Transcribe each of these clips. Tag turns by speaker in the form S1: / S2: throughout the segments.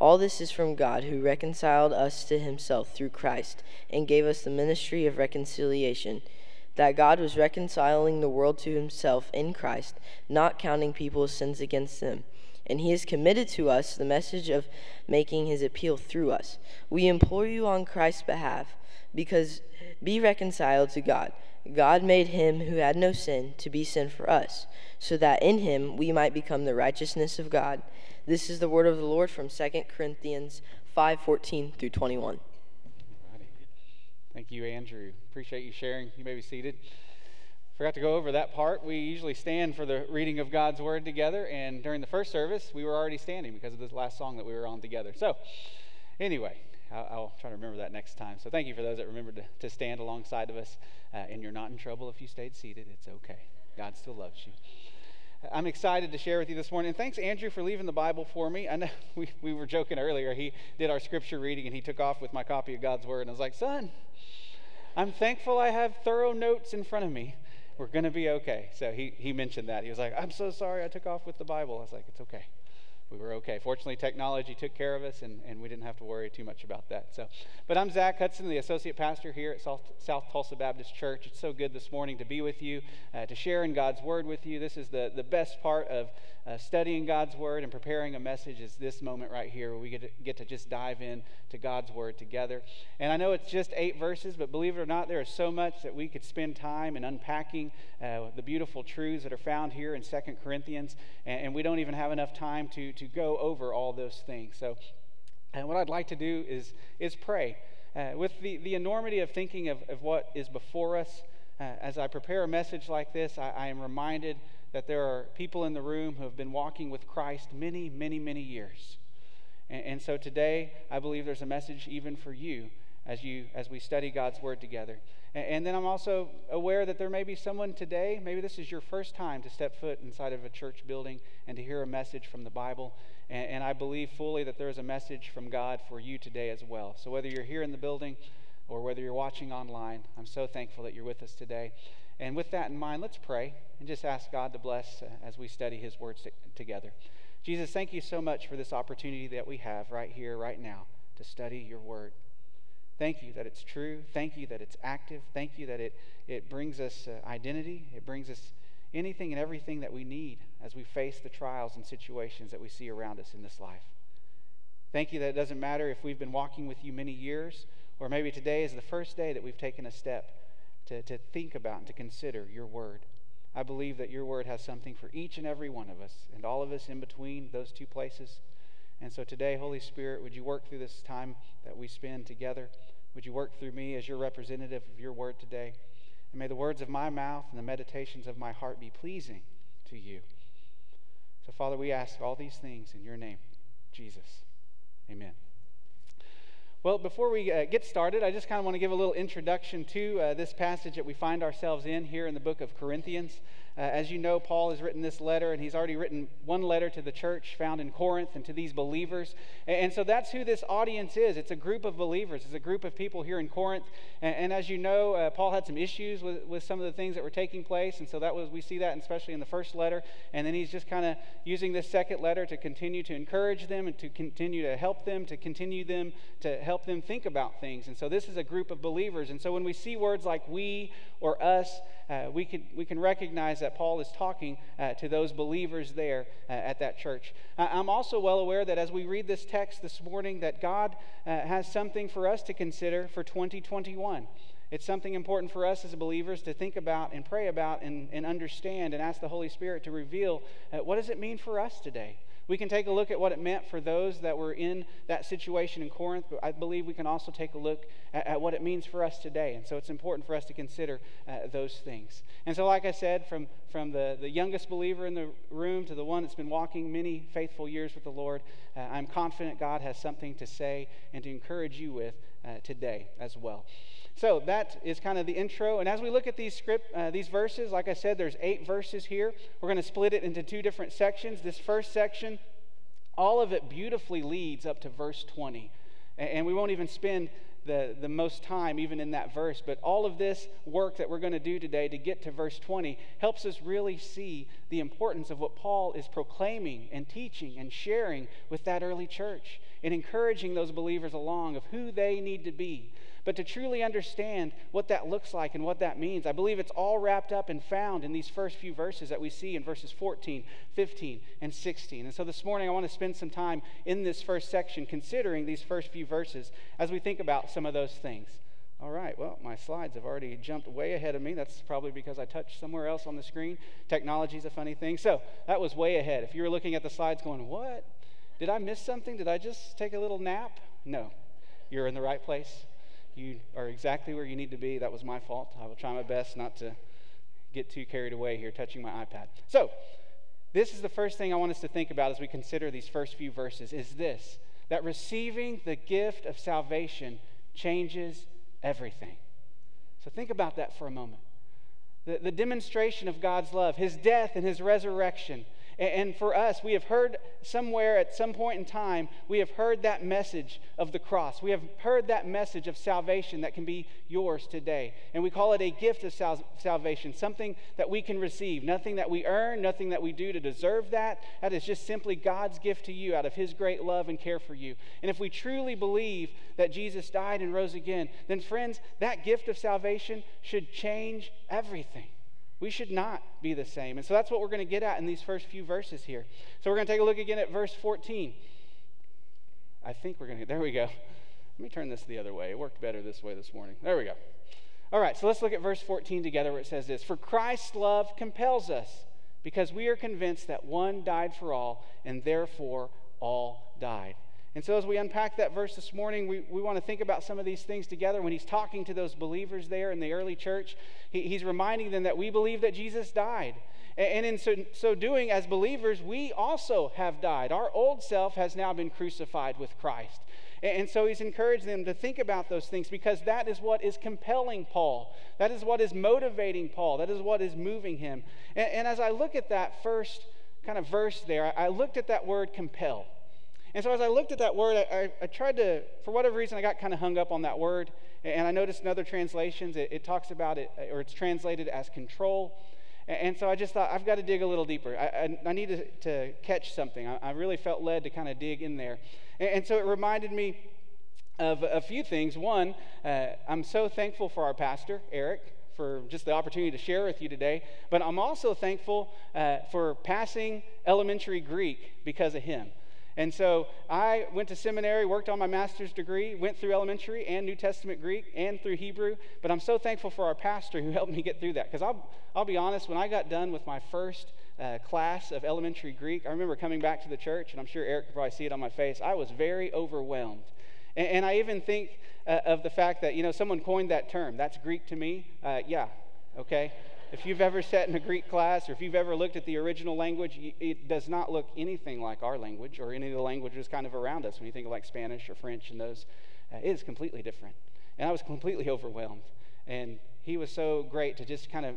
S1: All this is from God, who reconciled us to himself through Christ and gave us the ministry of reconciliation. That God was reconciling the world to himself in Christ, not counting people's sins against them. And he has committed to us the message of making his appeal through us. We implore you on Christ's behalf, because be reconciled to God. God made him who had no sin to be sin for us, so that in him we might become the righteousness of God. This is the word of the Lord from 2 Corinthians 5:14 through 21.
S2: Thank you, Andrew. Appreciate you sharing. You may be seated. Forgot to go over that part. We usually stand for the reading of God's word together, and during the first service, we were already standing because of this last song that we were on together. So, anyway, I'll, I'll try to remember that next time. So, thank you for those that remembered to, to stand alongside of us. Uh, and you're not in trouble if you stayed seated. It's okay. God still loves you. I'm excited to share with you this morning. And thanks, Andrew, for leaving the Bible for me. I know we, we were joking earlier. He did our scripture reading and he took off with my copy of God's Word. And I was like, son, I'm thankful I have thorough notes in front of me. We're going to be okay. So he, he mentioned that. He was like, I'm so sorry I took off with the Bible. I was like, it's okay we were okay. Fortunately, technology took care of us, and, and we didn't have to worry too much about that. So, but I'm Zach Hudson, the associate pastor here at South, South Tulsa Baptist Church. It's so good this morning to be with you, uh, to share in God's Word with you. This is the, the best part of uh, studying God's Word and preparing a message is this moment right here where we get to, get to just dive in to God's Word together. And I know it's just eight verses, but believe it or not, there is so much that we could spend time in unpacking uh, the beautiful truths that are found here in Second Corinthians, and, and we don't even have enough time to to go over all those things. So, and what I'd like to do is, is pray. Uh, with the, the enormity of thinking of, of what is before us, uh, as I prepare a message like this, I, I am reminded that there are people in the room who have been walking with Christ many, many, many years. And, and, so today, I believe there's a message even for you as you as we study God's Word together. And then I'm also aware that there may be someone today, maybe this is your first time to step foot inside of a church building and to hear a message from the Bible. And, I believe fully that there is a message from God for you today as well. So whether you're here in the building or whether you're watching online, I'm so thankful that you're with us today. And with that in mind, let's pray and just ask God to bless uh, as we study His words together. Jesus, thank you so much for this opportunity that we have right here, right now, to study your word. Thank you that it's true. Thank you that it's active. Thank you that it, it brings us uh, identity. It brings us anything and everything that we need as we face the trials and situations that we see around us in this life. Thank you that it doesn't matter if we've been walking with you many years, or maybe today is the first day that we've taken a step to, to think about and to consider your word. I believe that your word has something for each and every one of us, and all of us in between those two places. And so today, Holy Spirit, would you work through this time that we spend together? Would you work through me as your representative of your word today? And may the words of my mouth and the meditations of my heart be pleasing to you. So, Father, we ask all these things in your name, Jesus. Amen. Well, before we uh, get started, I just kind of want to give a little introduction to uh, this passage that we find ourselves in here in the book of Corinthians. Uh, as you know, Paul has written this letter, and he's already written one letter to the church found in Corinth and to these believers. And, and so that's who this audience is. It's a group of believers, it's a group of people here in Corinth. And, and as you know, uh, Paul had some issues with, with some of the things that were taking place. And so that was, we see that especially in the first letter. And then he's just kind of using this second letter to continue to encourage them and to continue to help them, to continue them, to help them think about things. And so this is a group of believers. And so when we see words like we or us, uh, we, can, we can recognize that Paul is talking uh, to those believers there uh, at that church. I'm also well aware that as we read this text this morning, that God uh, has something for us to consider for 2021. It's something important for us as believers to think about and pray about and, and understand and ask the Holy Spirit to reveal uh, what does it mean for us today? We can take a look at what it meant for those that were in that situation in Corinth, but I believe we can also take a look at, at what it means for us today. And so it's important for us to consider uh, those things. And so, like I said, from, from the, the youngest believer in the room to the one that's been walking many faithful years with the Lord, uh, I'm confident God has something to say and to encourage you with uh, today as well. So that is kind of the intro. And as we look at these script, uh, these verses, like I said, there's eight verses here. We're going to split it into two different sections. This first section, all of it beautifully leads up to verse 20. And we won't even spend the, the most time even in that verse. But all of this work that we're going to do today to get to verse 20 helps us really see the importance of what Paul is proclaiming and teaching and sharing with that early church and encouraging those believers along of who they need to be but to truly understand what that looks like and what that means, I believe it's all wrapped up and found in these first few verses that we see in verses 14, 15, and 16. And so this morning, I want to spend some time in this first section considering these first few verses as we think about some of those things. All right, well, my slides have already jumped way ahead of me. That's probably because I touched somewhere else on the screen. Technology is a funny thing. So that was way ahead. If you were looking at the slides going, what? Did I miss something? Did I just take a little nap? No, you're in the right place. You are exactly where you need to be. That was my fault. I will try my best not to get too carried away here touching my iPad. So, this is the first thing I want us to think about as we consider these first few verses is this that receiving the gift of salvation changes everything. So think about that for a moment. The, the demonstration of God's love, his death and his resurrection, and for us, we have heard somewhere at some point in time, we have heard that message of the cross. We have heard that message of salvation that can be yours today. And we call it a gift of sal- salvation, something that we can receive, nothing that we earn, nothing that we do to deserve that. That is just simply God's gift to you out of His great love and care for you. And if we truly believe that Jesus died and rose again, then, friends, that gift of salvation should change everything. We should not be the same. And so that's what we're going to get at in these first few verses here. So we're going to take a look again at verse 14. I think we're going to, there we go. Let me turn this the other way. It worked better this way this morning. There we go. All right, so let's look at verse 14 together where it says this For Christ's love compels us, because we are convinced that one died for all, and therefore all died. And so, as we unpack that verse this morning, we, we want to think about some of these things together. When he's talking to those believers there in the early church, he, he's reminding them that we believe that Jesus died. And, and in so, so doing, as believers, we also have died. Our old self has now been crucified with Christ. And, so he's encouraged them to think about those things because that is what is compelling Paul. That is what is motivating Paul. That is what is moving him. And, and as I look at that first kind of verse there, I, I looked at that word compel. And so as I looked at that word, I, I, I tried to, for whatever reason, I got kind of hung up on that word. And I noticed in other translations, it, it talks about it, or it's translated as control. And, so I just thought, I've got to dig a little deeper. I, I, I need to, to, catch something. I, really felt led to kind of dig in there. And, and so it reminded me of a few things. One, uh, I'm so thankful for our pastor, Eric, for just the opportunity to share with you today. But I'm also thankful uh, for passing elementary Greek because of him. And so I went to seminary, worked on my master's degree, went through elementary and New Testament Greek and through Hebrew. But I'm so thankful for our pastor who helped me get through that. Because I'll, I'll be honest, when I got done with my first uh, class of elementary Greek, I remember coming back to the church, and I'm sure Eric could probably see it on my face. I was very overwhelmed. And, and I even think uh, of the fact that, you know, someone coined that term. That's Greek to me. Uh, yeah, okay if you've ever sat in a Greek class or if you've ever looked at the original language, it does not look anything like our language or any of the languages kind of around us. When you think of like Spanish or French and those, uh, it is completely different. And I was completely overwhelmed. And he was so great to just kind of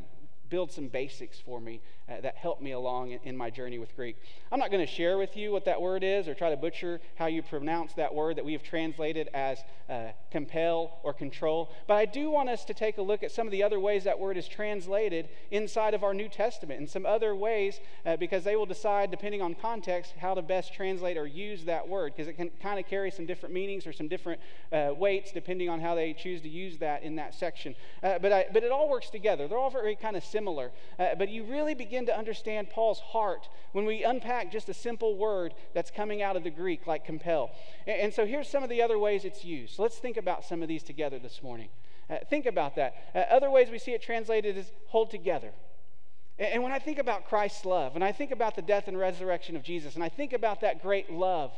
S2: build some basics for me uh, that helped me along in, in, my journey with Greek. I'm not going to share with you what that word is or try to butcher how you pronounce that word that we have translated as uh, compel or control, but I do want us to take a look at some of the other ways that word is translated inside of our New Testament and some other ways uh, because they will decide, depending on context, how to best translate or use that word because it can kind of carry some different meanings or some different uh, weights depending on how they choose to use that in that section. Uh, but, I, but it all works together. They're all very kind of similar. Uh, but you really begin to understand Paul's heart when we unpack just a simple word that's coming out of the Greek, like compel. And, and so here's some of the other ways it's used. Let's think about some of these together this morning. Uh, think about that. Uh, other ways we see it translated is hold together. And when I think about Christ's love, and I think about the death and resurrection of Jesus, and I think about that great love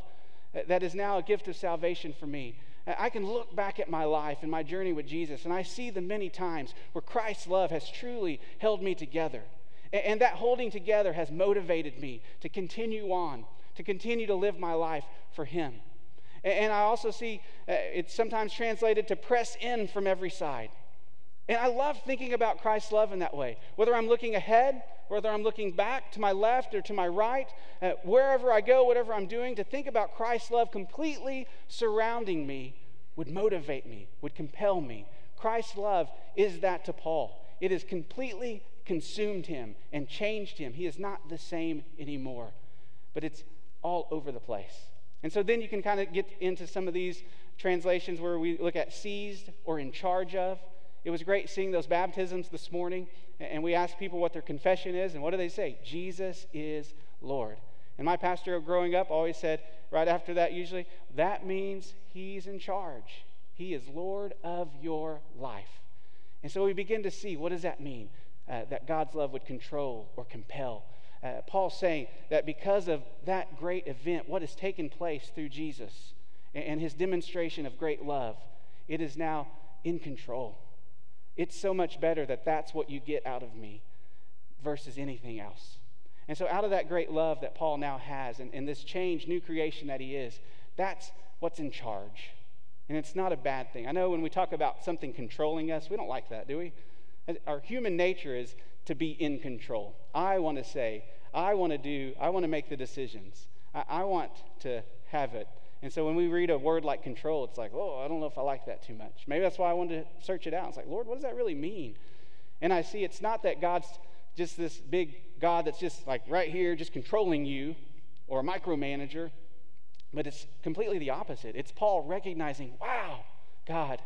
S2: that is now a gift of salvation for me, I can look back at my life and my journey with Jesus, and I see the many times where Christ's love has truly held me together. And that holding together has motivated me to continue on, to continue to live my life for Him. And I also see uh, it's sometimes translated to press in from every side. And I love thinking about Christ's love in that way. Whether I'm looking ahead, whether I'm looking back to my left or to my right, uh, wherever I go, whatever I'm doing, to think about Christ's love completely surrounding me would motivate me, would compel me. Christ's love is that to Paul. It is completely consumed him and changed him. He is not the same anymore, but it's all over the place. And so then you can kind of get into some of these translations where we look at seized or in charge of. It was great seeing those baptisms this morning, and we asked people what their confession is, and what do they say? Jesus is Lord. And my pastor growing up always said, right after that, usually, that means he's in charge. He is Lord of your life. And so we begin to see what does that mean? Uh, that God's love would control or compel. Uh, Paul's saying that because of that great event, what has taken place through Jesus and, and his demonstration of great love, it is now in control. It's so much better that that's what you get out of me versus anything else. And so, out of that great love that Paul now has and, and this changed new creation that he is, that's what's in charge. And it's not a bad thing. I know when we talk about something controlling us, we don't like that, do we? Our human nature is to be in control. I want to say, I want to do, I want to make the decisions. I, I want to have it. And so when we read a word like control, it's like, oh, I don't know if I like that too much. Maybe that's why I wanted to search it out. It's like, Lord, what does that really mean? And I see it's not that God's just this big God that's just like right here, just controlling you or a micromanager, but it's completely the opposite. It's Paul recognizing, wow, God,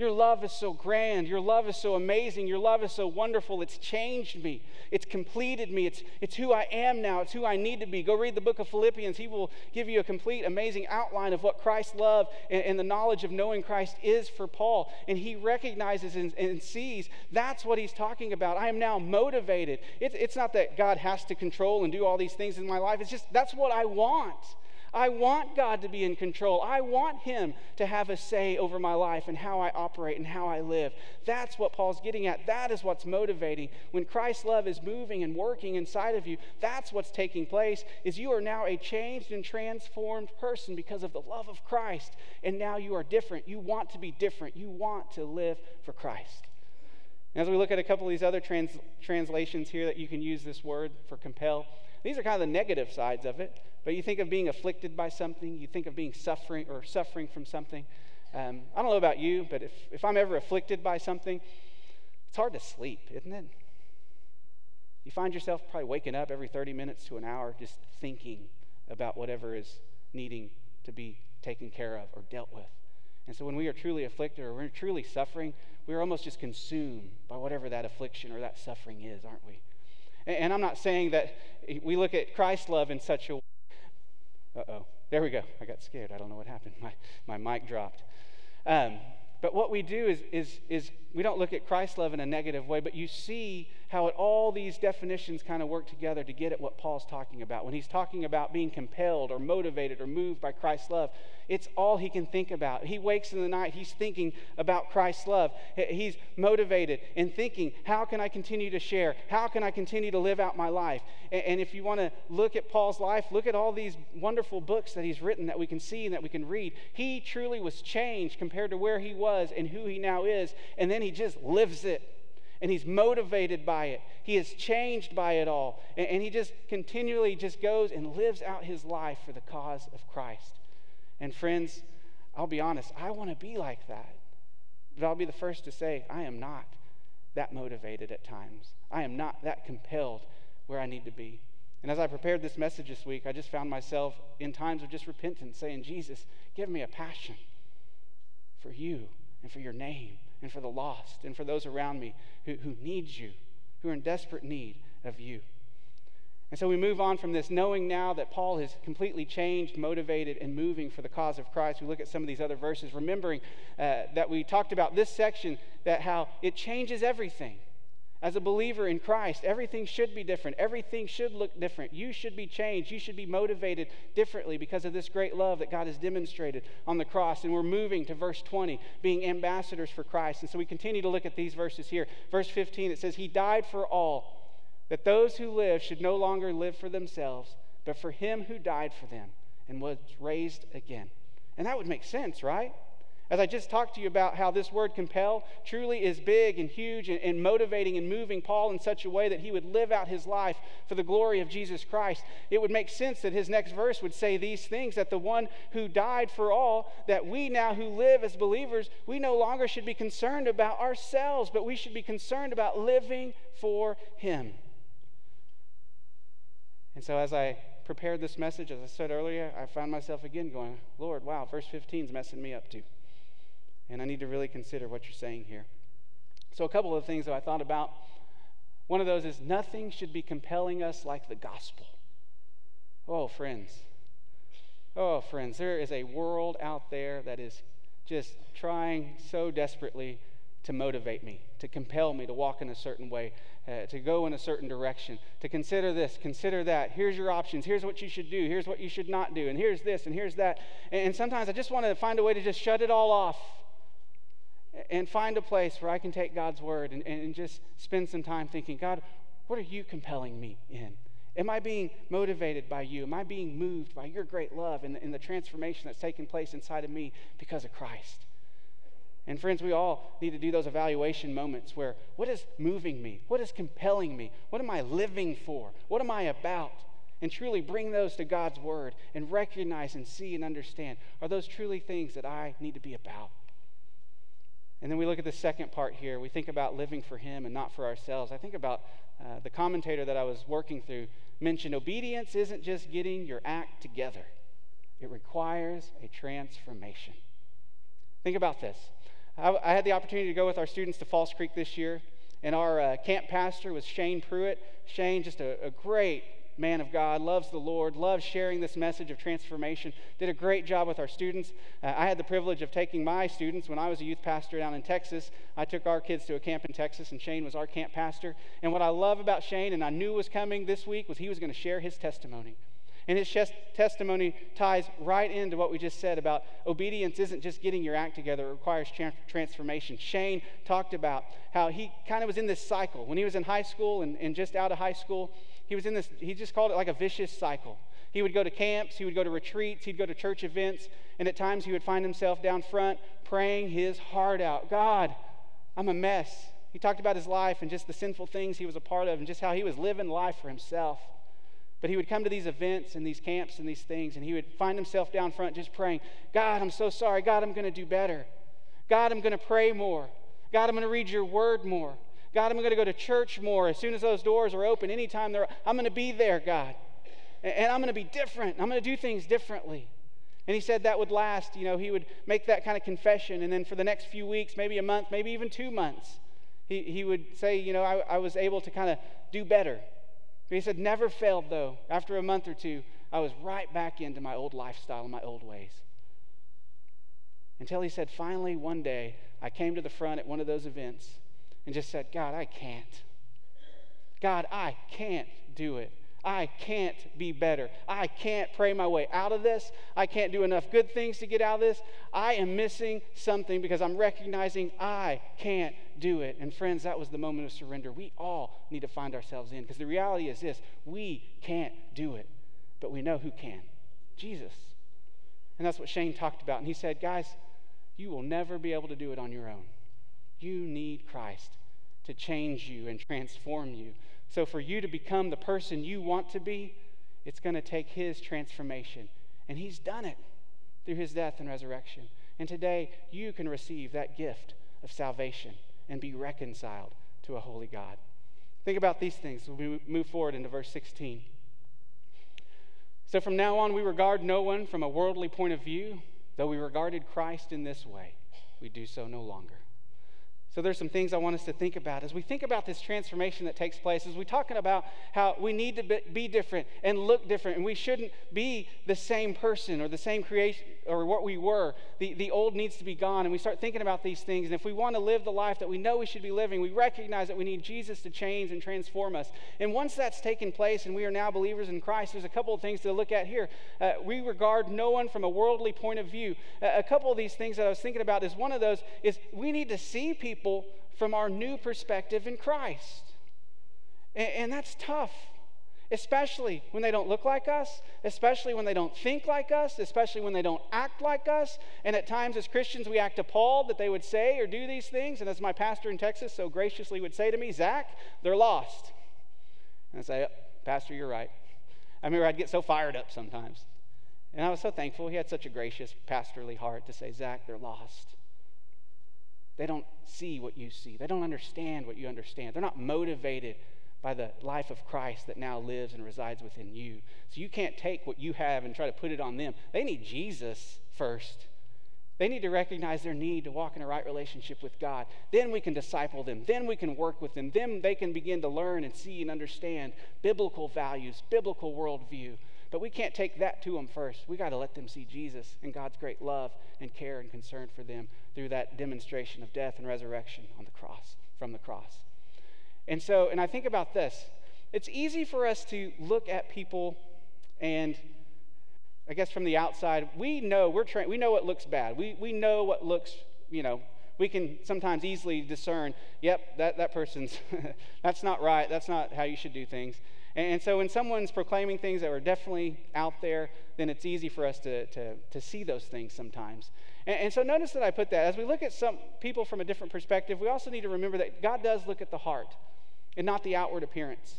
S2: your love is so grand. Your love is so amazing. Your love is so wonderful. It's changed me. It's completed me. It's, it's who I am now. It's who I need to be. Go read the book of Philippians. He will give you a complete, amazing outline of what Christ's love and, and the knowledge of knowing Christ is for Paul. And he recognizes and, and sees that's what he's talking about. I am now motivated. It's, it's not that God has to control and do all these things in my life, it's just that's what I want. I want God to be in control. I want Him to have a say over my life and how I operate and how I live. That's what Paul's getting at. That is what's motivating. When Christ's love is moving and working inside of you, that's what's taking place is you are now a changed and transformed person because of the love of Christ. And now you are different. You want to be different. You want to live for Christ. As we look at a couple of these other trans- translations here that you can use this word for compel, these are kind of the negative sides of it. But you think of being afflicted by something, you think of being suffering or suffering from something. Um, I don't know about you, but if, if I'm ever afflicted by something, it's hard to sleep, isn't it? You find yourself probably waking up every 30 minutes to an hour just thinking about whatever is needing to be taken care of or dealt with. And so when we are truly afflicted or we're truly suffering, we're almost just consumed by whatever that affliction or that suffering is, aren't we? And I'm not saying that we look at Christ's love in such a way. Uh oh. There we go. I got scared. I don't know what happened. My, my mic dropped. Um, but what we do is, is, is we don't look at Christ's love in a negative way, but you see how it, all these definitions kind of work together to get at what Paul's talking about. When he's talking about being compelled or motivated or moved by Christ's love, it's all he can think about. He wakes in the night, he's thinking about Christ's love. He's motivated and thinking, how can I continue to share? How can I continue to live out my life? And if you want to look at Paul's life, look at all these wonderful books that he's written that we can see and that we can read. He truly was changed compared to where he was and who he now is. And then he just lives it and he's motivated by it. He is changed by it all. And, and, he just continually just goes and lives out his life for the cause of Christ. And friends, I'll be honest, I want to be like that. But I'll be the first to say, I am not that motivated at times. I am not that compelled where I need to be. And as I prepared this message this week, I just found myself in times of just repentance saying, Jesus, give me a passion for you and for your name and for the lost and for those around me who, who need you, who are in desperate need of you. And so we move on from this, knowing now that Paul has completely changed, motivated, and moving for the cause of Christ. We look at some of these other verses, remembering uh, that we talked about this section, that how it changes everything. As a believer in Christ, everything should be different. Everything should look different. You should be changed. You should be motivated differently because of this great love that God has demonstrated on the cross. And we're moving to verse 20, being ambassadors for Christ. And so we continue to look at these verses here. Verse 15, it says, He died for all, that those who live should no longer live for themselves, but for Him who died for them and was raised again. And that would make sense, right? As I just talked to you about how this word compel truly is big and huge and, and, motivating and moving Paul in such a way that he would live out his life for the glory of Jesus Christ, it would make sense that his next verse would say these things that the one who died for all, that we now who live as believers, we no longer should be concerned about ourselves, but we should be concerned about living for him. And so as I prepared this message, as I said earlier, I found myself again going, Lord, wow, verse 15 is messing me up too. And I need to really consider what you're saying here. So, a couple of things that I thought about. One of those is nothing should be compelling us like the gospel. Oh, friends. Oh, friends, there is a world out there that is just trying so desperately to motivate me, to compel me to walk in a certain way, uh, to go in a certain direction, to consider this, consider that. Here's your options. Here's what you should do. Here's what you should not do. And here's this, and here's that. And, and sometimes I just want to find a way to just shut it all off and find a place where I can take God's word and, and just spend some time thinking, God, what are you compelling me in? Am I being motivated by you? Am I being moved by your great love and and the transformation that's taking place inside of me because of Christ? And friends, we all need to do those evaluation moments where what is moving me? What is compelling me? What am I living for? What am I about? And truly bring those to God's word and recognize and see and understand are those truly things that I need to be about? And then we look at the second part here. We think about living for Him and not for ourselves. I think about uh, the commentator that I was working through mentioned obedience isn't just getting your act together, it requires a transformation. Think about this. I, I had the opportunity to go with our students to Falls Creek this year, and our uh, camp pastor was Shane Pruitt. Shane, just a, a great man of God, loves the Lord, loves sharing this message of transformation, did a great job with our students. Uh, I had the privilege of taking my students when I was a youth pastor down in Texas. I took our kids to a camp in Texas, and Shane was our camp pastor. And what I love about Shane, and I knew was coming this week, was he was going to share his testimony. And his testimony ties right into what we just said about obedience isn't just getting your act together, it requires transformation. Shane talked about how he kind of was in this cycle. When he was in high school and, and just out of high school, he was in this, he just called it like a vicious cycle. He would go to camps, he would go to retreats, he'd go to church events, and at times he would find himself down front praying his heart out God, I'm a mess. He talked about his life and just the sinful things he was a part of and just how he was living life for himself. But he would come to these events and these camps and these things, and he would find himself down front just praying, God, I'm so sorry. God, I'm going to do better. God, I'm going to pray more. God, I'm going to read your word more. God, I'm going to go to church more. As soon as those doors are open, anytime they're, I'm going to be there, God. And, I'm going to be different. I'm going to do things differently. And he said that would last. You know, he would make that kind of confession. And then for the next few weeks, maybe a month, maybe even two months, he, he would say, you know, I, I was able to kind of do better. But he said, never failed, though. After a month or two, I was right back into my old lifestyle and my old ways. Until he said, finally, one day, I came to the front at one of those events and just said, God, I can't. God, I can't do it. I can't be better. I can't pray my way out of this. I can't do enough good things to get out of this. I am missing something because I'm recognizing I can't do it. And friends, that was the moment of surrender we all need to find ourselves in because the reality is this we can't do it, but we know who can Jesus. And that's what Shane talked about. And he said, guys, you will never be able to do it on your own. You need Christ to change you and transform you. So, for you to become the person you want to be, it's going to take His transformation. And He's done it through His death and resurrection. And today, you can receive that gift of salvation and be reconciled to a holy God. Think about these things as we move forward into verse 16. So, from now on, we regard no one from a worldly point of view, though we regarded Christ in this way, we do so no longer. So there's some things I want us to think about as we think about this transformation that takes place. As we're talking about how we need to be different and look different, and we shouldn't be the same person or the same creation or what we were. The, the old needs to be gone, and we start thinking about these things. And if we want to live the life that we know we should be living, we recognize that we need Jesus to change and transform us. And once that's taken place, and we are now believers in Christ, there's a couple of things to look at here. Uh, we regard no one from a worldly point of view. Uh, a couple of these things that I was thinking about is one of those is we need to see people people from our new perspective in Christ. And, and that's tough especially when they don't look like us, especially when they don't think like us, especially when they don't act like us. And at times, as Christians, we act appalled that they would say or do these things. And as my pastor in Texas so graciously would say to me, Zach, they're lost. And I say, Pastor, you're right. I remember I'd get so fired up sometimes. And I was so thankful. He had such a gracious, pastorly heart to say, Zach, they're lost. They don't see what you see. They don't understand what you understand. They're not motivated by the life of Christ that now lives and resides within you. So you can't take what you have and try to put it on them. They need Jesus first. They need to recognize their need to walk in a right relationship with God. Then we can disciple them. Then we can work with them. Then they can begin to learn and see and understand biblical values, biblical worldview. But we can't take that to them first. We got to let them see Jesus and God's great love and care and concern for them through that demonstration of death and resurrection on the cross, from the cross. And so, and I think about this it's easy for us to look at people and I guess from the outside, we know we're trained, we know what looks bad. We, we know what looks, you know, we can sometimes easily discern, yep, that, that person's, that's not right, that's not how you should do things. And so when someone's proclaiming things that are definitely out there, then it's easy for us to, to, to see those things sometimes. And, and, so notice that I put that. As we look at some people from a different perspective, we also need to remember that God does look at the heart and not the outward appearance.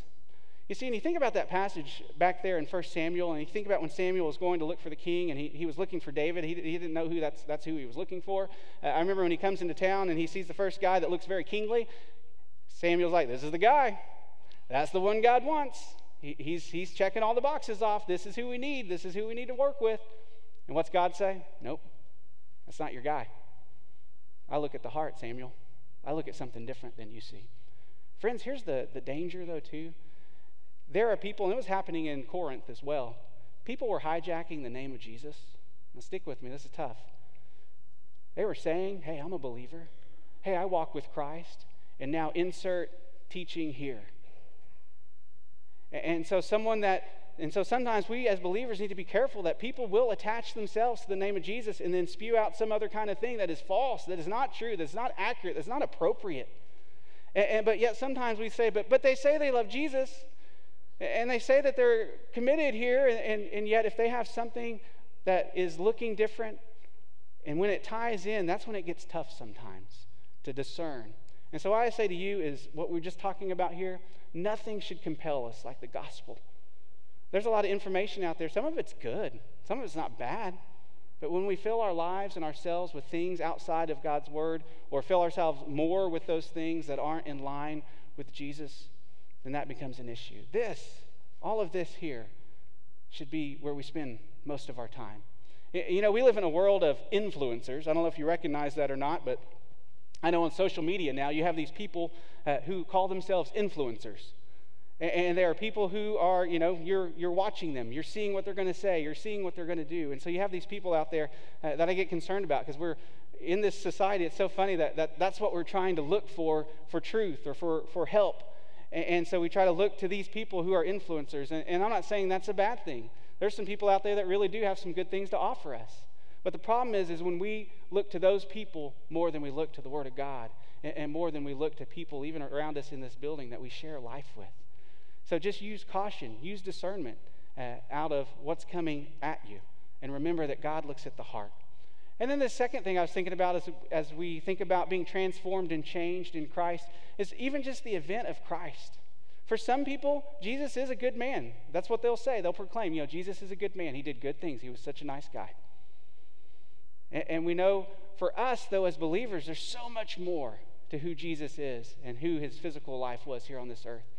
S2: You see, and you think about that passage back there in 1 Samuel, and you think about when Samuel was going to look for the king, and he, he was looking for David. He, he didn't know who that's, that's who he was looking for. Uh, I remember when he comes into town and he sees the first guy that looks very kingly, Samuel's like, This is the guy. That's the one God wants. He, he's, he's checking all the boxes off. This is who we need. This is who we need to work with. And what's God say? Nope, that's not your guy. I look at the heart, Samuel. I look at something different than you see. Friends, here's the, the danger, though, too. There are people, and it was happening in Corinth as well. People were hijacking the name of Jesus. Now, stick with me, this is tough. They were saying, Hey, I'm a believer. Hey, I walk with Christ. And now insert teaching here. And so, someone that, and so sometimes we as believers need to be careful that people will attach themselves to the name of Jesus and then spew out some other kind of thing that is false, that is not true, that's not accurate, that's not appropriate. And, and, but yet sometimes we say, but, but they say they love Jesus, and they say that they're committed here, and, and, and yet if they have something that is looking different, and when it ties in, that's when it gets tough sometimes to discern. And so, what I say to you is what we we're just talking about here nothing should compel us like the gospel. There's a lot of information out there. Some of it's good, some of it's not bad. But when we fill our lives and ourselves with things outside of God's word, or fill ourselves more with those things that aren't in line with Jesus, then that becomes an issue. This, all of this here, should be where we spend most of our time. You know, we live in a world of influencers. I don't know if you recognize that or not, but I know on social media now you have these people uh, who call themselves influencers. And, there are people who are, you know, you're, you're watching them, you're seeing what they're going to say, you're seeing what they're going to do. And so you have these people out there uh, that I get concerned about because we're in this society, it's so funny that, that that's what we're trying to look for for truth or for, for help. And, and so we try to look to these people who are influencers. And, and I'm not saying that's a bad thing. There's some people out there that really do have some good things to offer us. But the problem is, is when we look to those people more than we look to the Word of God, and, and more than we look to people even around us in this building that we share life with. So just use caution, use discernment uh, out of what's coming at you, and remember that God looks at the heart. And then the second thing I was thinking about as, as we think about being transformed and changed in Christ is even just the event of Christ. For some people, Jesus is a good man. That's what they'll say. They'll proclaim, you know, Jesus is a good man. He did good things. He was such a nice guy. And, and we know for us, though, as believers, there's so much more to who Jesus is and who his physical life was here on this earth.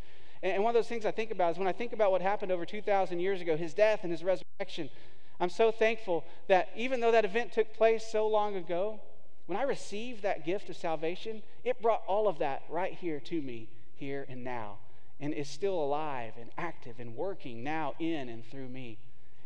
S2: And, one of those things I think about is when I think about what happened over 2,000 years ago, his death and his resurrection, I'm so thankful that even though that event took place so long ago, when I received that gift of salvation, it brought all of that right here to me, here and now, and is still alive and active and working now in and through me.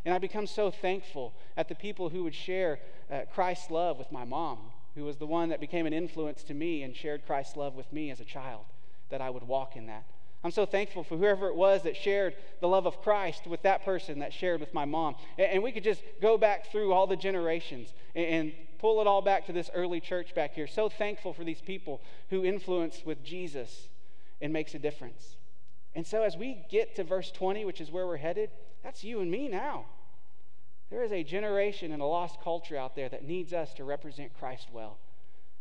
S2: And I become so thankful at the people who would share uh, Christ's love with my mom, who was the one that became an influence to me and shared Christ's love with me as a child, that I would walk in that. I'm so thankful for whoever it was that shared the love of Christ with that person that shared with my mom. And, we could just go back through all the generations and, and pull it all back to this early church back here. So thankful for these people who influence with Jesus and makes a difference. And so as we get to verse 20, which is where we're headed, that's you and me now. There is a generation and a lost culture out there that needs us to represent Christ well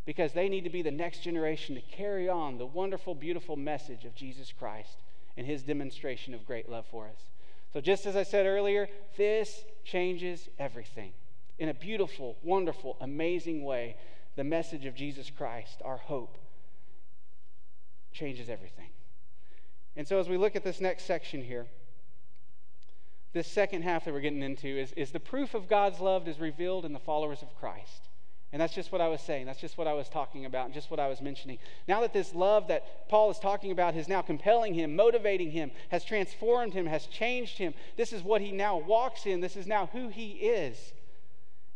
S2: because they need to be the next generation to carry on the wonderful, beautiful message of Jesus Christ and his demonstration of great love for us. So, just as I said earlier, this changes everything in a beautiful, wonderful, amazing way. The message of Jesus Christ, our hope, changes everything. And so, as we look at this next section here, this second half that we're getting into is, is the proof of God's love is revealed in the followers of Christ. And that's just what I was saying. That's just what I was talking about, and just what I was mentioning. Now that this love that Paul is talking about is now compelling him, motivating him, has transformed him, has changed him, this is what he now walks in. This is now who he is.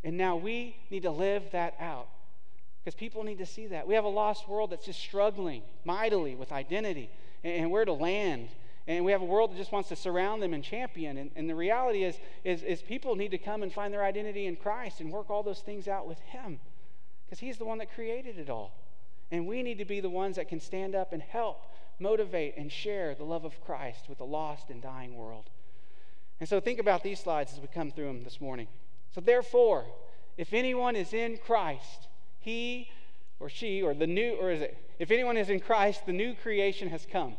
S2: And now we need to live that out because people need to see that. We have a lost world that's just struggling mightily with identity and where to land. And we have a world that just wants to surround them and champion. And, and the reality is, is, is people need to come and find their identity in Christ and work all those things out with Him because He's the one that created it all. And we need to be the ones that can stand up and help, motivate, and share the love of Christ with a lost and dying world. And so think about these slides as we come through them this morning. So, therefore, if anyone is in Christ, he or she, or the new, or is it, if anyone is in Christ, the new creation has come.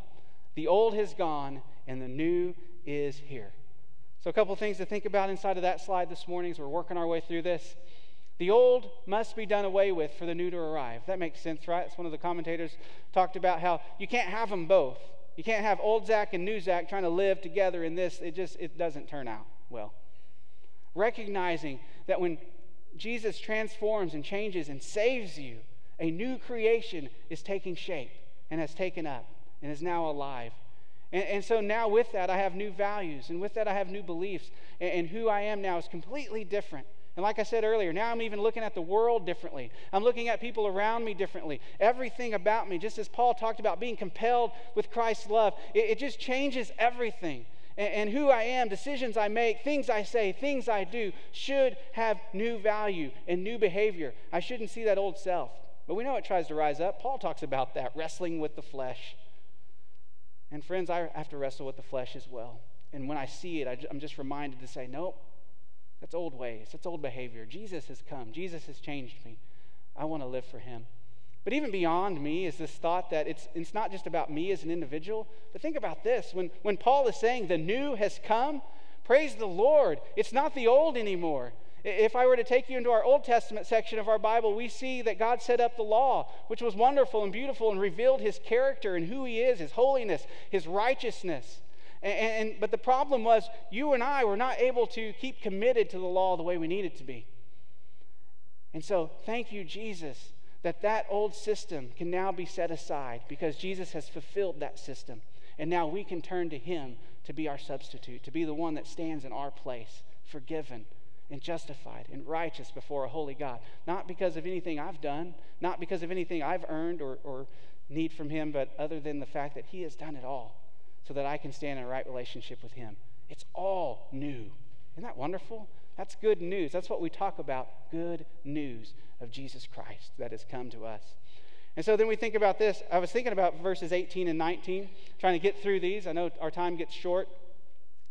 S2: The old has gone, and the new is here. So, a couple things to think about inside of that slide this morning as we're working our way through this. The old must be done away with for the new to arrive. That makes sense, right? It's one of the commentators talked about how you can't have them both. You can't have old Zach and new Zach trying to live together in this. It just it doesn't turn out well. Recognizing that when Jesus transforms and changes and saves you, a new creation is taking shape and has taken up and is now alive. And, and so now, with that, I have new values, and with that, I have new beliefs, and, and who I am now is completely different. And like I said earlier, now I'm even looking at the world differently. I'm looking at people around me differently. Everything about me, just as Paul talked about being compelled with Christ's love, it, it just changes everything and, and who I am, decisions I make, things I say, things I do should have new value and new behavior. I shouldn't see that old self. But we know it tries to rise up. Paul talks about that, wrestling with the flesh. And friends, I have to wrestle with the flesh as well. And when I see it, I, am just reminded to say, nope, that's old ways, that's old behavior. Jesus has come, Jesus has changed me. I want to live for him. But even beyond me is this thought that it's, it's not just about me as an individual, but think about this. When, when Paul is saying the new has come, praise the Lord, it's not the old anymore. If I were to take you into our Old Testament section of our Bible, we see that God set up the law, which was wonderful and beautiful and revealed his character and who he is, his holiness, his righteousness. And, and, but the problem was, you and I were not able to keep committed to the law the way we needed to be. And so, thank you, Jesus, that that old system can now be set aside because Jesus has fulfilled that system. And now we can turn to him to be our substitute, to be the one that stands in our place, forgiven and justified and righteous before a holy God. Not because of anything I've done, not because of anything I've earned or, or need from him, but other than the fact that he has done it all so that I can stand in a right relationship with him. It's all new. Isn't that wonderful? That's good news. That's what we talk about good news of Jesus Christ that has come to us. And so then we think about this. I was thinking about verses 18 and 19, trying to get through these. I know our time gets short.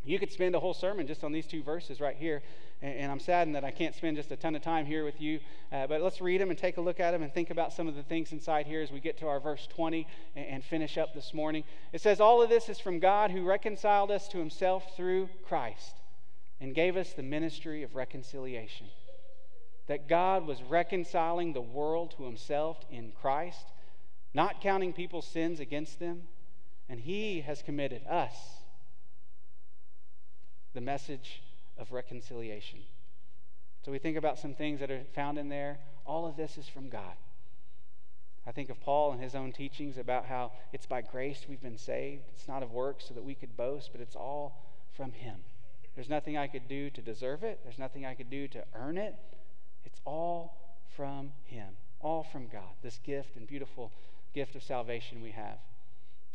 S2: You could spend a whole sermon just on these two verses right here. And, and I'm saddened that I can't spend just a ton of time here with you. Uh, but let's read them and take a look at them and think about some of the things inside here as we get to our verse 20 and, and finish up this morning. It says, All of this is from God who reconciled us to himself through Christ and gave us the ministry of reconciliation. That God was reconciling the world to himself in Christ, not counting people's sins against them, and he has committed us the message of reconciliation. So we think about some things that are found in there all of this is from God. I think of Paul and his own teachings about how it's by grace we've been saved. It's not of works so that we could boast, but it's all from him. There's nothing I could do to deserve it, there's nothing I could do to earn it. It's all from him, all from God, this gift and beautiful gift of salvation we have,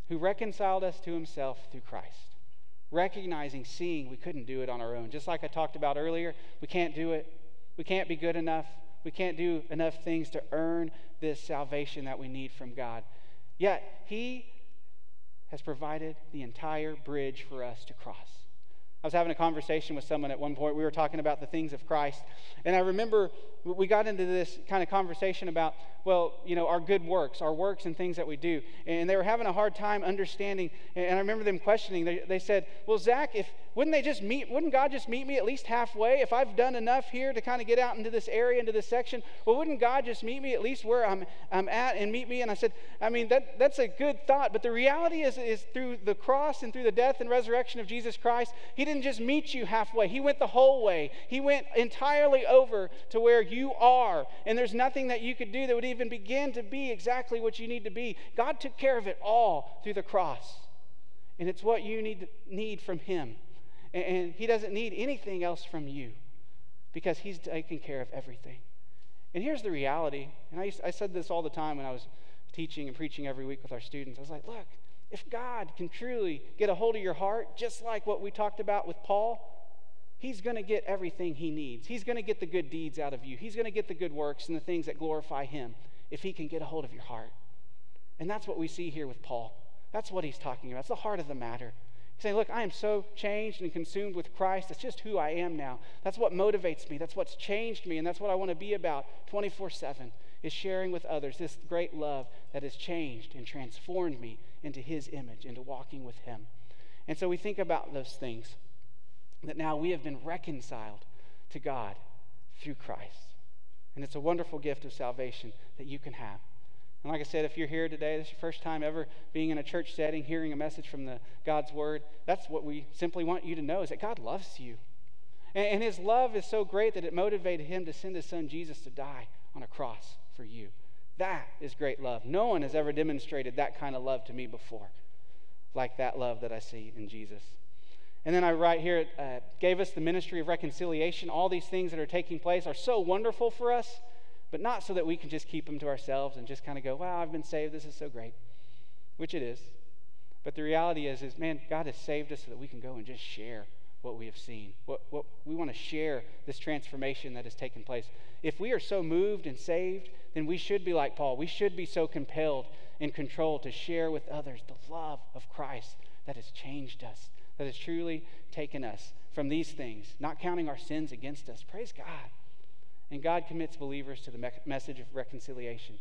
S2: who reconciled us to himself through Christ. Recognizing, seeing we couldn't do it on our own. Just like I talked about earlier, we can't do it. We can't be good enough. We can't do enough things to earn this salvation that we need from God. Yet, He has provided the entire bridge for us to cross. I was having a conversation with someone at one point. We were talking about the things of Christ. And I remember we got into this kind of conversation about, well, you know, our good works, our works and things that we do. And they were having a hard time understanding. And I remember them questioning. They, they said, well, Zach, if wouldn't they just meet, wouldn't God just meet me at least halfway? If I've done enough here to kind of get out into this area, into this section, well, wouldn't God just meet me at least where I'm, I'm at and meet me? And I said, I mean, that, that's a good thought. But the reality is, is through the cross and through the death and resurrection of Jesus Christ, He didn't just meet you halfway. He went the whole way. He went entirely over to where you are. And there's nothing that you could do that would even begin to be exactly what you need to be. God took care of it all through the cross. And it's what you need, need from Him. And He doesn't need anything else from you because He's taken care of everything. And here's the reality. And I, I said this all the time when I was teaching and preaching every week with our students. I was like, look, if God can truly get a hold of your heart, just like what we talked about with Paul, He's going to get everything He needs. He's going to get the good deeds out of you. He's going to get the good works and the things that glorify Him if He can get a hold of your heart. And that's what we see here with Paul. That's what he's talking about. It's the heart of the matter. He's saying, Look, I am so changed and consumed with Christ. That's just who I am now. That's what motivates me. That's what's changed me. And that's what I want to be about 24 7 is sharing with others this great love that has changed and transformed me into His image, into walking with Him. And so we think about those things that now we have been reconciled to God through Christ. And it's a wonderful gift of salvation that you can have. And like I said, if you're here today, this is your first time ever being in a church setting, hearing a message from the God's Word, that's what we simply want you to know is that God loves you. And, and His love is so great that it motivated Him to send His Son Jesus to die on a cross for you. That is great love. No one has ever demonstrated that kind of love to me before, like that love that I see in Jesus. And then I write here, uh, gave us the ministry of reconciliation. All these things that are taking place are so wonderful for us but not so that we can just keep them to ourselves and just kind of go, wow, I've been saved. This is so great, which it is. But the reality is, is man, God has saved us so that we can go and just share what we have seen. What, what we want to share this transformation that has taken place. If we are so moved and saved, then we should be like Paul. We should be so compelled and controlled to share with others the love of Christ that has changed us, that has truly taken us from these things, not counting our sins against us. Praise God. And God commits believers to the me- message of reconciliation.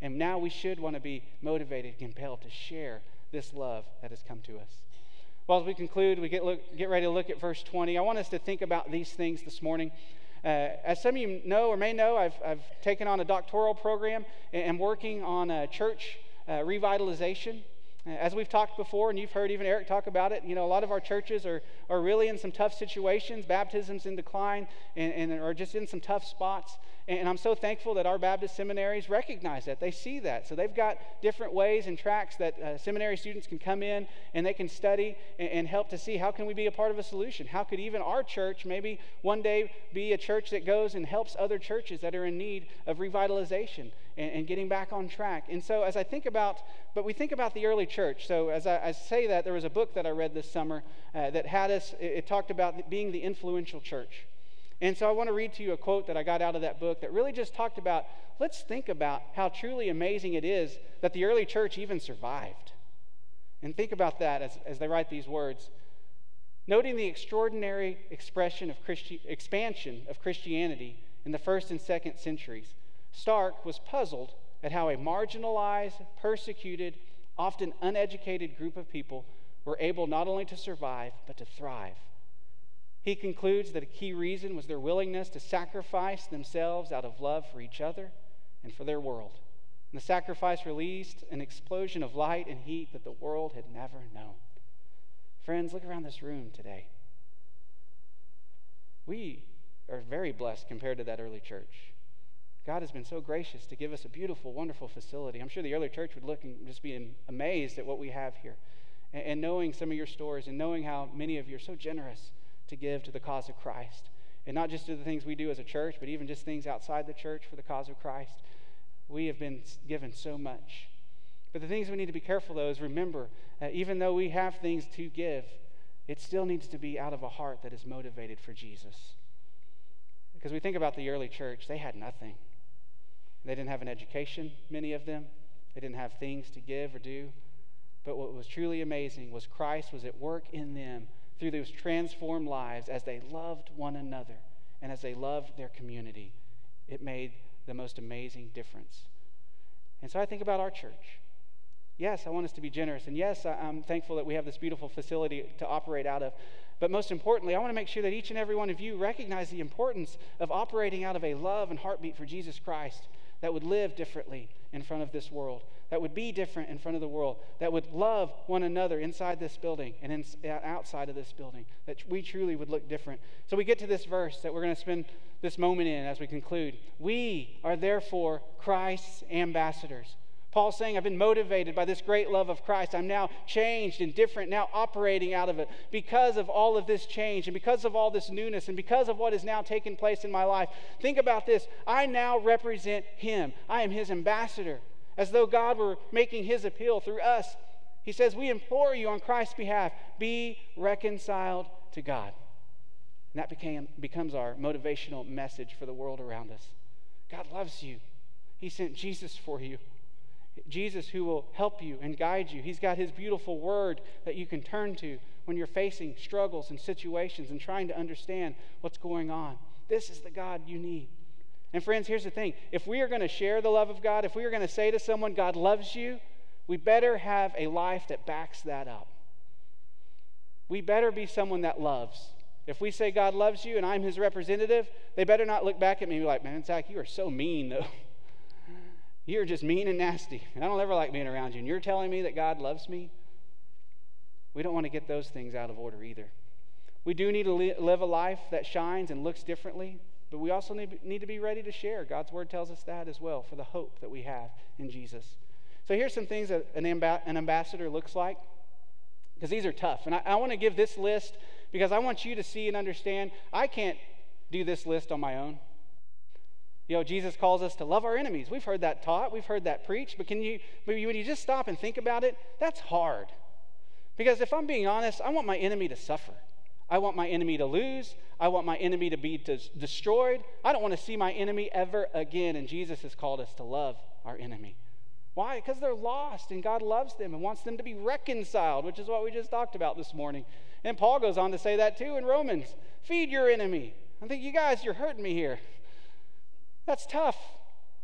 S2: And now we should want to be motivated and compelled to share this love that has come to us. Well, as we conclude, we get, look, get ready to look at verse 20. I want us to think about these things this morning. Uh, as some of you know or may know, I've, I've taken on a doctoral program and am working on a church uh, revitalization. As we've talked before, and you've heard even Eric talk about it, you know, a lot of our churches are, are really in some tough situations, baptisms in decline, and, and are just in some tough spots. And I'm so thankful that our Baptist seminaries recognize that. They see that. So they've got different ways and tracks that uh, seminary students can come in and they can study and, and, help to see how can we be a part of a solution? How could even our church maybe one day be a church that goes and helps other churches that are in need of revitalization and, and getting back on track? And so as I think about, but we think about the early church. So as I, I say that, there was a book that I read this summer uh, that had us, it, it talked about being the influential church. And so I want to read to you a quote that I got out of that book that really just talked about let's think about how truly amazing it is that the early church even survived. And think about that as, as they write these words. Noting the extraordinary expression of Christi- expansion of Christianity in the first and second centuries, Stark was puzzled at how a marginalized, persecuted, often uneducated group of people were able not only to survive, but to thrive. He concludes that a key reason was their willingness to sacrifice themselves out of love for each other and for their world. And the sacrifice released an explosion of light and heat that the world had never known. Friends, look around this room today. We are very blessed compared to that early church God has been so gracious to give us a beautiful, wonderful facility. I'm sure the early church would look and just be amazed at what we have here. And, and knowing some of your stories and knowing how many of you are so generous to give to the cause of Christ. And not just to the things we do as a church, but even just things outside the church for the cause of Christ. We have been given so much. But the things we need to be careful, though, is remember, uh, even though we have things to give, it still needs to be out of a heart that is motivated for Jesus. Because we think about the early church, they had nothing. They didn't have an education, many of them. They didn't have things to give or do. But what was truly amazing was Christ was at work in them through those transformed lives as they loved one another and as they loved their community. It made the most amazing difference. And so I think about our church. Yes, I want us to be generous. And yes, I'm thankful that we have this beautiful facility to operate out of. But most importantly, I want to make sure that each and every one of you recognize the importance of operating out of a love and heartbeat for Jesus Christ that would live differently in front of this world, that would be different in front of the world, that would love one another inside this building and in, uh, outside of this building, that we truly would look different. So we get to this verse that we're going to spend this moment in as we conclude. We are therefore Christ's ambassadors Paul's saying, I've been motivated by this great love of Christ. I'm now changed and different, now operating out of it because of all of this change and because of all this newness and because of what has now taken place in my life. Think about this. I now represent Him, I am His ambassador, as though God were making His appeal through us. He says, We implore you on Christ's behalf, be reconciled to God. And that became, becomes our motivational message for the world around us. God loves you, He sent Jesus for you. Jesus who will help you and guide you. He's got his beautiful word that you can turn to when you're facing struggles and situations and trying to understand what's going on. This is the God you need. And friends, here's the thing if we are going to share the love of God, if we are going to say to someone, God loves you, we better have a life that backs that up. We better be someone that loves. If we say God loves you and I'm his representative, they better not look back at me and be like, man, Zach, you are so mean, though. You're just mean and nasty. And I don't ever like being around you. And you're telling me that God loves me? We don't want to get those things out of order either. We do need to live a life that shines and looks differently, but we also need to be ready to share. God's word tells us that as well for the hope that we have in Jesus. So here's some things that an, ambassador looks like, because these are tough. And I, I want to give this list because I want you to see and understand I can't do this list on my own. You know, Jesus calls us to love our enemies. We've heard that taught, we've heard that preached, but can you, maybe when you just stop and think about it, that's hard. Because if I'm being honest, I want my enemy to suffer. I want my enemy to lose. I want my enemy to be des- destroyed. I don't want to see my enemy ever again. And Jesus has called us to love our enemy. Why? Because they're lost and God loves them and wants them to be reconciled, which is what we just talked about this morning. And Paul goes on to say that too in Romans feed your enemy. I think you guys, you're hurting me here. That's tough.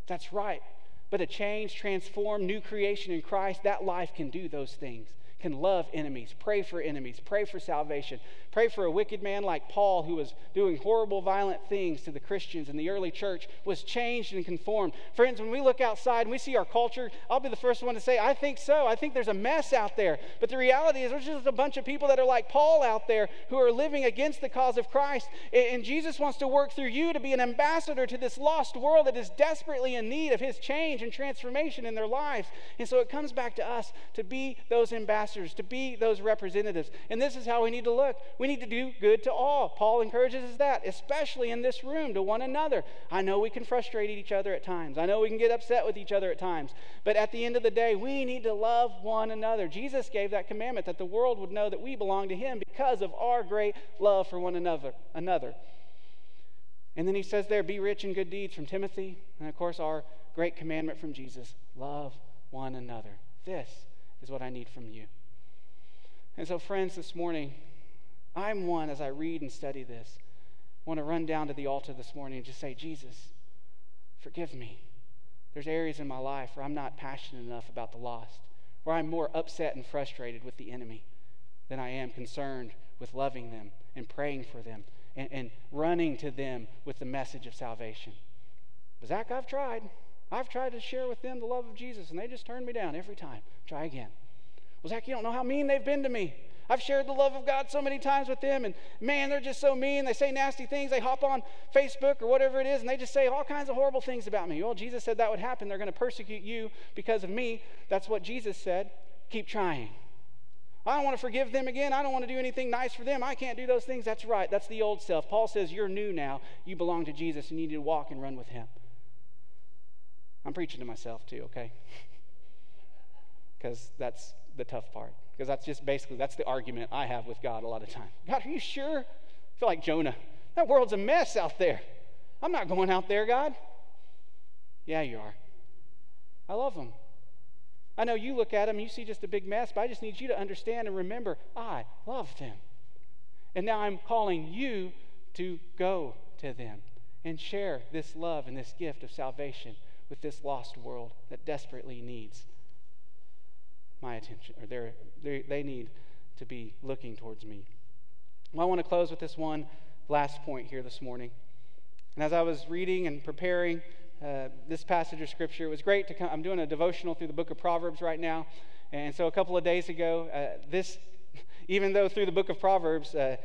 S2: That's right. But a changed, transformed, new creation in Christ, that life can do those things can love enemies, pray for enemies, pray for salvation, pray for a wicked man like Paul who was doing horrible, violent things to the Christians in the early church, was changed and conformed. Friends, when we look outside and we see our culture, I'll be the first one to say, I think so. I think there's a mess out there. But the reality is, there's just a bunch of people that are like Paul out there who are living against the cause of Christ. And Jesus wants to work through you to be an ambassador to this lost world that is desperately in need of his change and transformation in their lives. And so it comes back to us to be those ambassadors to be those representatives. And this is how we need to look. We need to do good to all. Paul encourages us that, especially in this room, to one another. I know we can frustrate each other at times. I know we can get upset with each other at times. But at the end of the day, we need to love one another. Jesus gave that commandment that the world would know that we belong to him because of our great love for one another. another. And then he says there, be rich in good deeds from Timothy. And of course, our great commandment from Jesus love one another. This is what I need from you. And so, friends, this morning, I'm one as I read and study this. Want to run down to the altar this morning and just say, Jesus, forgive me. There's areas in my life where I'm not passionate enough about the lost, where I'm more upset and frustrated with the enemy than I am concerned with loving them and praying for them and, and running to them with the message of salvation. But Zach, I've tried. I've tried to share with them the love of Jesus, and they just turn me down every time. Try again. Well, Zach, you don't know how mean they've been to me. I've shared the love of God so many times with them, and man, they're just so mean. They say nasty things. They hop on Facebook or whatever it is, and they just say all kinds of horrible things about me. Well, Jesus said that would happen. They're going to persecute you because of me. That's what Jesus said. Keep trying. I don't want to forgive them again. I don't want to do anything nice for them. I can't do those things. That's right. That's the old self. Paul says, You're new now. You belong to Jesus and you need to walk and run with him. I'm preaching to myself too, okay? Because that's the tough part. Because that's just basically that's the argument I have with God a lot of times. God, are you sure? I feel like Jonah. That world's a mess out there. I'm not going out there, God. Yeah, you are. I love them. I know you look at them, you see just a big mess, but I just need you to understand and remember I love them. And now I'm calling you to go to them and share this love and this gift of salvation with this lost world that desperately needs my attention, or they they need to be looking towards me. Well, I want to close with this one last point here this morning. And as I was reading and preparing uh, this passage of scripture, it was great to come. I'm doing a devotional through the book of Proverbs right now. And so a couple of days ago, uh, this, even though through the book of Proverbs, uh,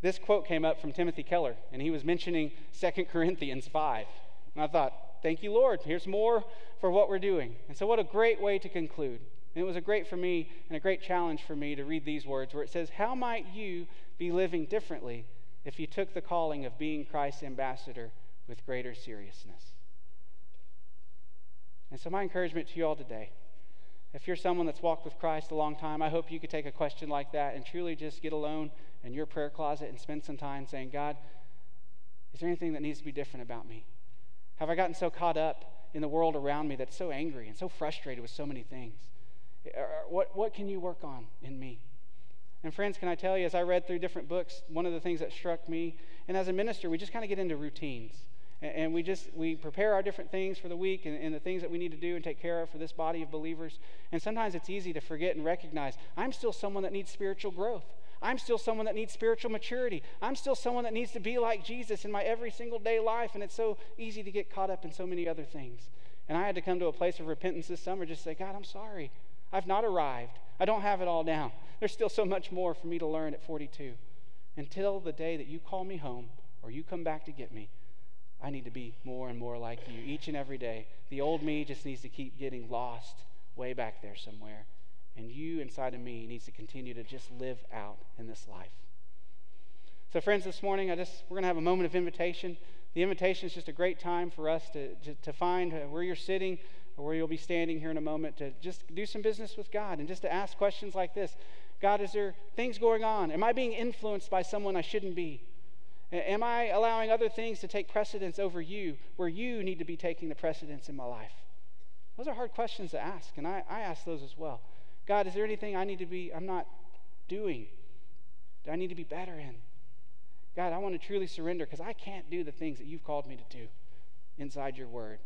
S2: this quote came up from Timothy Keller, and he was mentioning 2 Corinthians 5. And I thought, thank you, Lord. Here's more for what we're doing. And so, what a great way to conclude. And it was a great for me and a great challenge for me to read these words where it says, How might you be living differently if you took the calling of being Christ's ambassador with greater seriousness? And so, my encouragement to you all today if you're someone that's walked with Christ a long time, I hope you could take a question like that and truly just get alone in your prayer closet and spend some time saying, God, is there anything that needs to be different about me? Have I gotten so caught up in the world around me that's so angry and so frustrated with so many things? What, what can you work on in me? And friends, can I tell you, as I read through different books, one of the things that struck me, and as a minister, we just kind of get into routines. And we just we prepare our different things for the week and, and, the things that we need to do and take care of for this body of believers. And sometimes it's easy to forget and recognize I'm still someone that needs spiritual growth. I'm still someone that needs spiritual maturity. I'm still someone that needs to be like Jesus in my every single day life. And it's so easy to get caught up in so many other things. And I had to come to a place of repentance this summer, just say, God, I'm sorry. I've not arrived. I don't have it all down. There's still so much more for me to learn at 42. Until the day that you call me home or you come back to get me, I need to be more and more like you each and every day. The old me just needs to keep getting lost way back there somewhere. And you inside of me needs to continue to just live out in this life. So, friends, this morning, I just we're going to have a moment of invitation. The invitation is just a great time for us to, to, to find where you're sitting where you'll be standing here in a moment to just do some business with God and just to ask questions like this God, is there things going on? Am I being influenced by someone I shouldn't be? Am I allowing other things to take precedence over you where you need to be taking the precedence in my life? Those are hard questions to ask, and I, I ask those as well. God, is there anything I need to be, I'm not doing? Do I need to be better in? God, I want to truly surrender because I can't do the things that you've called me to do inside your word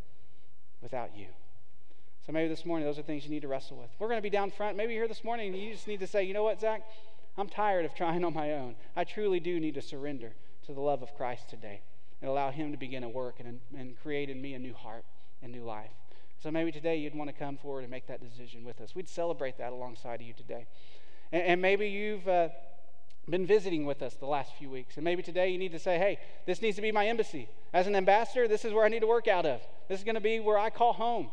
S2: without you. So maybe this morning, those are things you need to wrestle with. We're going to be down front. Maybe here this morning and you just need to say, you know what, Zach? I'm tired of trying on my own. I truly do need to surrender to the love of Christ today and allow Him to begin a work and, and create in me a new heart and new life. So maybe today you'd want to come forward and make that decision with us. We'd celebrate that alongside of you today. And, and maybe you've uh, been visiting with us the last few weeks. And maybe today you need to say, hey, this needs to be my embassy. As an ambassador, this is where I need to work out of. This is going to be where I call home.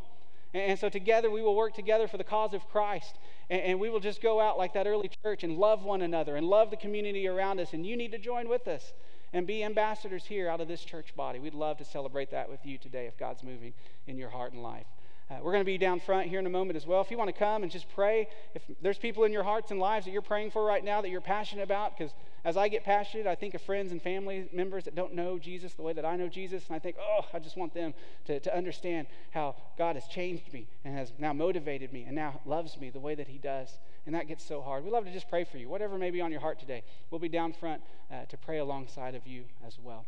S2: And, so together we will work together for the cause of Christ. And, we will just go out like that early church and love one another and love the community around us. And you need to join with us and be ambassadors here out of this church body. We'd love to celebrate that with you today if God's moving in your heart and life. Uh, we're going to be down front here in a moment as well. If you want to come and just pray, if there's people in your hearts and lives that you're praying for right now that you're passionate about, because as I get passionate, I think of friends and family members that don't know Jesus the way that I know Jesus, and I think, oh, I just want them to, to understand how God has changed me and has now motivated me and now loves me the way that He does. And that gets so hard. We love to just pray for you. Whatever may be on your heart today, we'll be down front uh, to pray alongside of you as well.